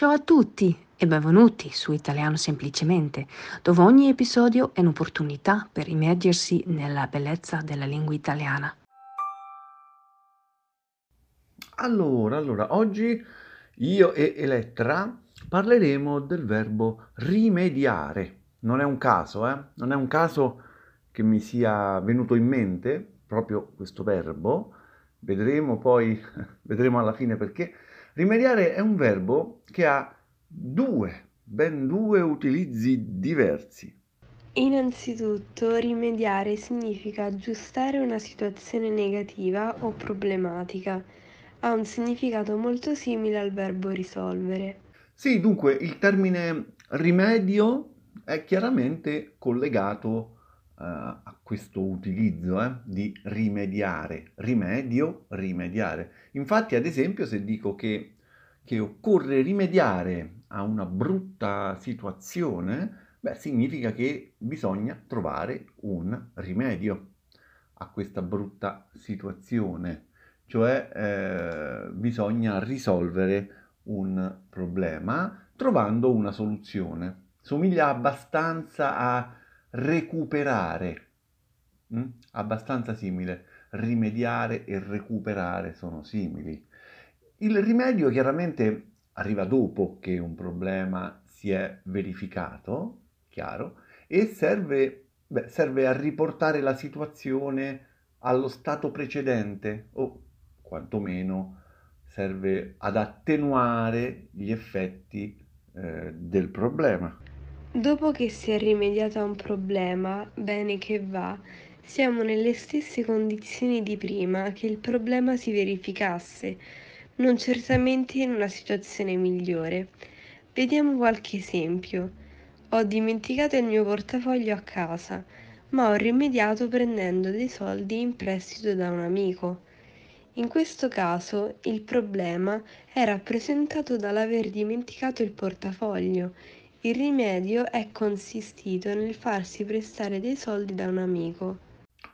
Ciao a tutti e benvenuti su Italiano Semplicemente, dove ogni episodio è un'opportunità per immergersi nella bellezza della lingua italiana. Allora, allora, oggi io e Elettra parleremo del verbo rimediare. Non è un caso, eh? Non è un caso che mi sia venuto in mente proprio questo verbo. Vedremo poi, vedremo alla fine perché. Rimediare è un verbo che ha due, ben due utilizzi diversi. Innanzitutto, rimediare significa aggiustare una situazione negativa o problematica. Ha un significato molto simile al verbo risolvere. Sì, dunque il termine rimedio è chiaramente collegato a questo utilizzo eh, di rimediare, rimedio, rimediare. Infatti, ad esempio, se dico che, che occorre rimediare a una brutta situazione, beh, significa che bisogna trovare un rimedio a questa brutta situazione, cioè eh, bisogna risolvere un problema trovando una soluzione. Somiglia abbastanza a recuperare, mm? abbastanza simile. Rimediare e recuperare sono simili. Il rimedio chiaramente arriva dopo che un problema si è verificato, chiaro, e serve, beh, serve a riportare la situazione allo stato precedente o quantomeno serve ad attenuare gli effetti eh, del problema. Dopo che si è rimediato a un problema, bene che va, siamo nelle stesse condizioni di prima che il problema si verificasse, non certamente in una situazione migliore. Vediamo qualche esempio. Ho dimenticato il mio portafoglio a casa, ma ho rimediato prendendo dei soldi in prestito da un amico. In questo caso il problema è rappresentato dall'aver dimenticato il portafoglio il rimedio è consistito nel farsi prestare dei soldi da un amico.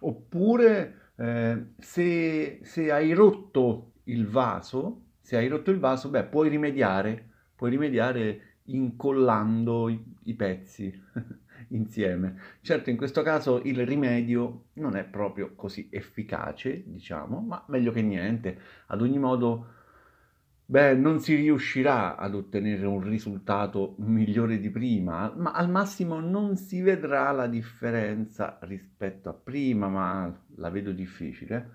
Oppure eh, se, se hai rotto il vaso, se hai rotto il vaso, beh, puoi rimediare, puoi rimediare incollando i, i pezzi insieme. Certo, in questo caso il rimedio non è proprio così efficace, diciamo, ma meglio che niente. Ad ogni modo Beh, non si riuscirà ad ottenere un risultato migliore di prima, ma al massimo non si vedrà la differenza rispetto a prima, ma la vedo difficile.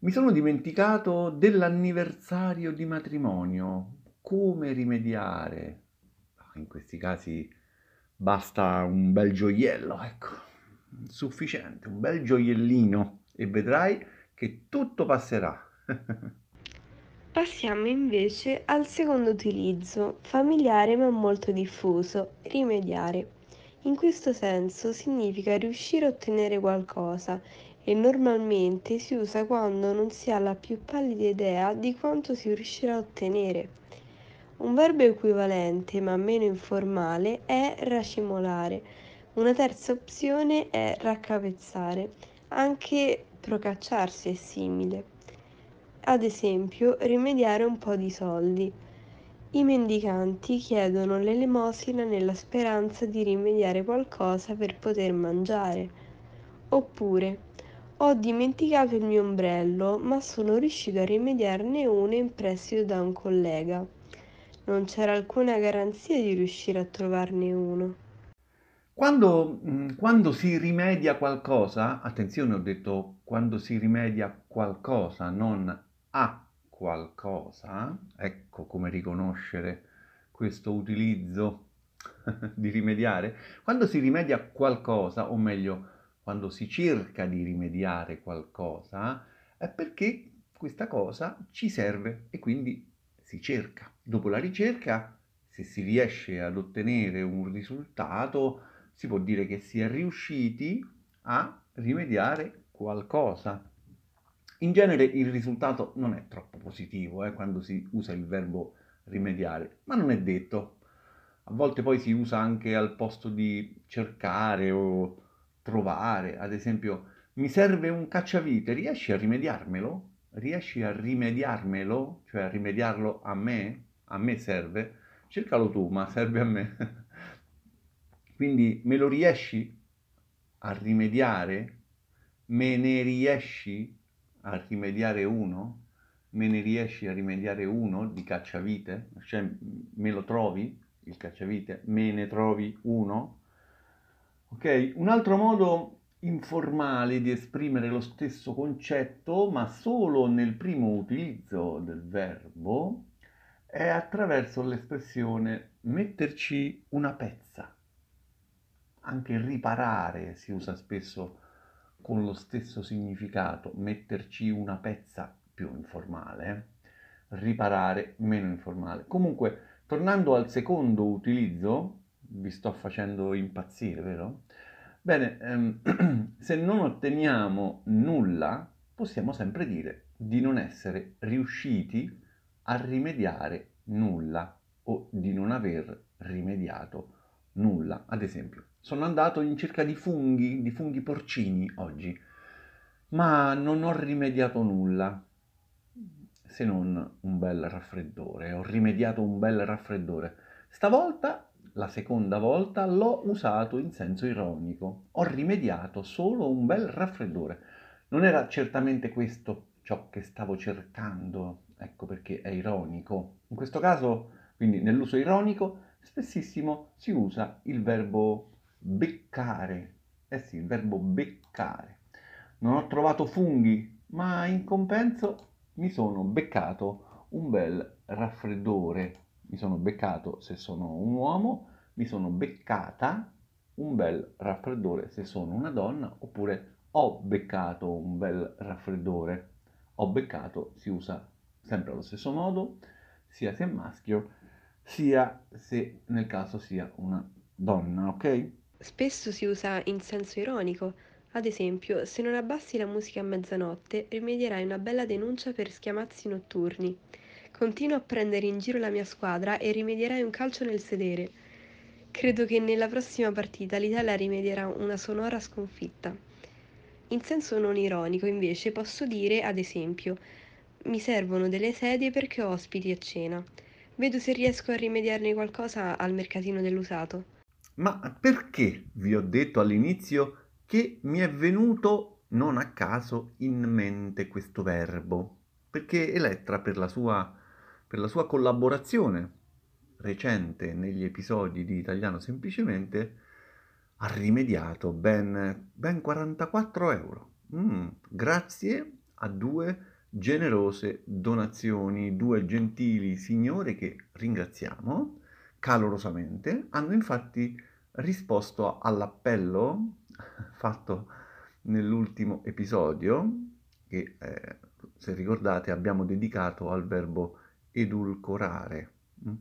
Mi sono dimenticato dell'anniversario di matrimonio. Come rimediare? In questi casi basta un bel gioiello, ecco, sufficiente, un bel gioiellino e vedrai che tutto passerà. Passiamo invece al secondo utilizzo, familiare ma molto diffuso, rimediare. In questo senso significa riuscire a ottenere qualcosa e normalmente si usa quando non si ha la più pallida idea di quanto si riuscirà a ottenere. Un verbo equivalente ma meno informale è racimolare. Una terza opzione è raccapezzare. Anche procacciarsi è simile ad esempio rimediare un po' di soldi. I mendicanti chiedono l'elemosina nella speranza di rimediare qualcosa per poter mangiare. Oppure ho dimenticato il mio ombrello, ma sono riuscito a rimediarne uno in prestito da un collega. Non c'era alcuna garanzia di riuscire a trovarne uno. Quando, mm, quando, si rimedia qualcosa, attenzione ho detto quando si rimedia qualcosa, non a qualcosa, ecco come riconoscere questo utilizzo di rimediare, quando si rimedia qualcosa, o meglio, quando si cerca di rimediare qualcosa, è perché questa cosa ci serve e quindi si cerca. Dopo la ricerca, se si riesce ad ottenere un risultato, si può dire che si è riusciti a rimediare qualcosa. In genere il risultato non è troppo positivo eh, quando si usa il verbo rimediare, ma non è detto. A volte poi si usa anche al posto di cercare o trovare, ad esempio, mi serve un cacciavite, riesci a rimediarmelo? Riesci a rimediarmelo, cioè a rimediarlo a me? A me serve? cercalo tu, ma serve a me. Quindi me lo riesci a rimediare? Me ne riesci a rimediare uno? Me ne riesci a rimediare uno di cacciavite? Cioè, me lo trovi il cacciavite? Me ne trovi uno? Ok, un altro modo informale di esprimere lo stesso concetto, ma solo nel primo utilizzo del verbo, è attraverso l'espressione metterci una pezza. Anche riparare si usa spesso con lo stesso significato, metterci una pezza più informale, riparare meno informale. Comunque, tornando al secondo utilizzo, vi sto facendo impazzire, vero? Bene, ehm, se non otteniamo nulla, possiamo sempre dire di non essere riusciti a rimediare nulla o di non aver rimediato nulla. Ad esempio, sono andato in cerca di funghi, di funghi porcini oggi, ma non ho rimediato nulla se non un bel raffreddore. Ho rimediato un bel raffreddore. Stavolta la seconda volta l'ho usato in senso ironico. Ho rimediato solo un bel raffreddore. Non era certamente questo ciò che stavo cercando, ecco perché è ironico. In questo caso, quindi nell'uso ironico, spessissimo si usa il verbo beccare. Eh sì, il verbo beccare. Non ho trovato funghi, ma in compenso mi sono beccato un bel raffreddore mi sono beccato se sono un uomo, mi sono beccata un bel raffreddore se sono una donna, oppure ho beccato un bel raffreddore. Ho beccato si usa sempre allo stesso modo, sia se è maschio, sia se nel caso sia una donna, ok? Spesso si usa in senso ironico. Ad esempio, se non abbassi la musica a mezzanotte, rimedierai una bella denuncia per schiamazzi notturni. Continuo a prendere in giro la mia squadra e rimedierai un calcio nel sedere. Credo che nella prossima partita l'Italia rimedierà una sonora sconfitta. In senso non ironico, invece, posso dire, ad esempio, mi servono delle sedie perché ho ospiti a cena. Vedo se riesco a rimediarne qualcosa al mercatino dell'usato. Ma perché vi ho detto all'inizio che mi è venuto non a caso in mente questo verbo? Perché Elettra per la sua per la sua collaborazione recente negli episodi di Italiano Semplicemente, ha rimediato ben, ben 44 euro. Mm, grazie a due generose donazioni, due gentili signore che ringraziamo calorosamente, hanno infatti risposto all'appello fatto nell'ultimo episodio, che eh, se ricordate abbiamo dedicato al verbo edulcorare. Mm?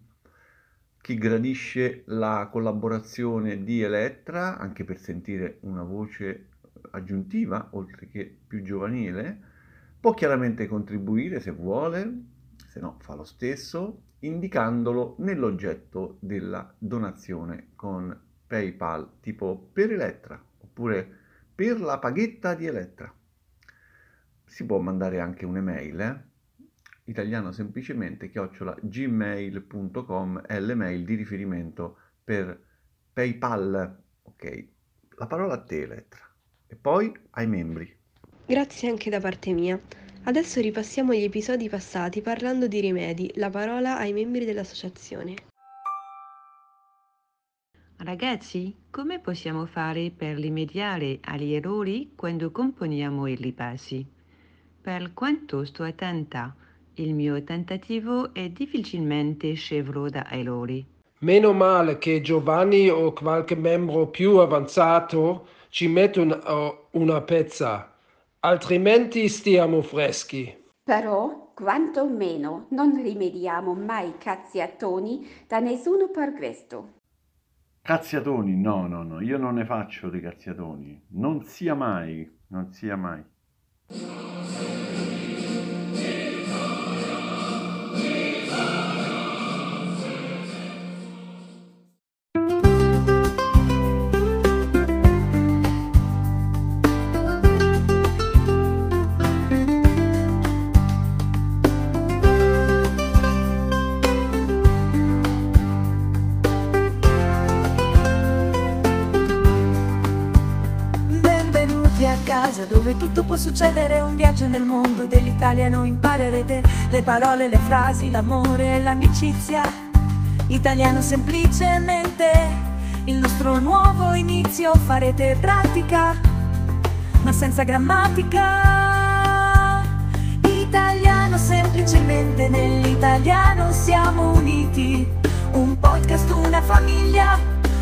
Chi gradisce la collaborazione di Elettra, anche per sentire una voce aggiuntiva, oltre che più giovanile, può chiaramente contribuire se vuole, se no fa lo stesso, indicandolo nell'oggetto della donazione con PayPal, tipo per Elettra, oppure per la paghetta di Elettra. Si può mandare anche un'email, eh? italiano semplicemente chiocciola gmail.com è l'email di riferimento per PayPal. Ok, la parola a te Elettra e poi ai membri. Grazie anche da parte mia. Adesso ripassiamo gli episodi passati parlando di rimedi, la parola ai membri dell'associazione. Ragazzi, come possiamo fare per rimediare agli errori quando componiamo i ripassi? Per quanto sto attenta il mio tentativo è difficilmente scevro da errori. Meno male che Giovanni o qualche membro più avanzato ci mettono uh, una pezza, altrimenti stiamo freschi. Però, quanto meno, non rimediamo mai cazziatoni da nessuno per questo. Cazziatoni? No, no, no, io non ne faccio di cazziatoni. Non sia mai, non sia mai. Tutto può succedere, un viaggio nel mondo dell'italiano imparerete le parole, le frasi, l'amore e l'amicizia. Italiano semplicemente, il nostro nuovo inizio farete pratica, ma senza grammatica. Italiano semplicemente, nell'italiano siamo uniti, un podcast, una famiglia,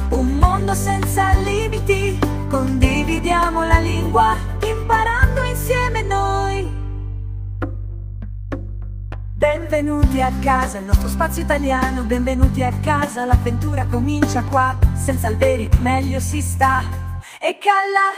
un mondo senza limiti. Condividiamo la lingua, imparando insieme noi. Benvenuti a casa, il nostro spazio italiano, benvenuti a casa, l'avventura comincia qua, senza alberi meglio si sta. E calla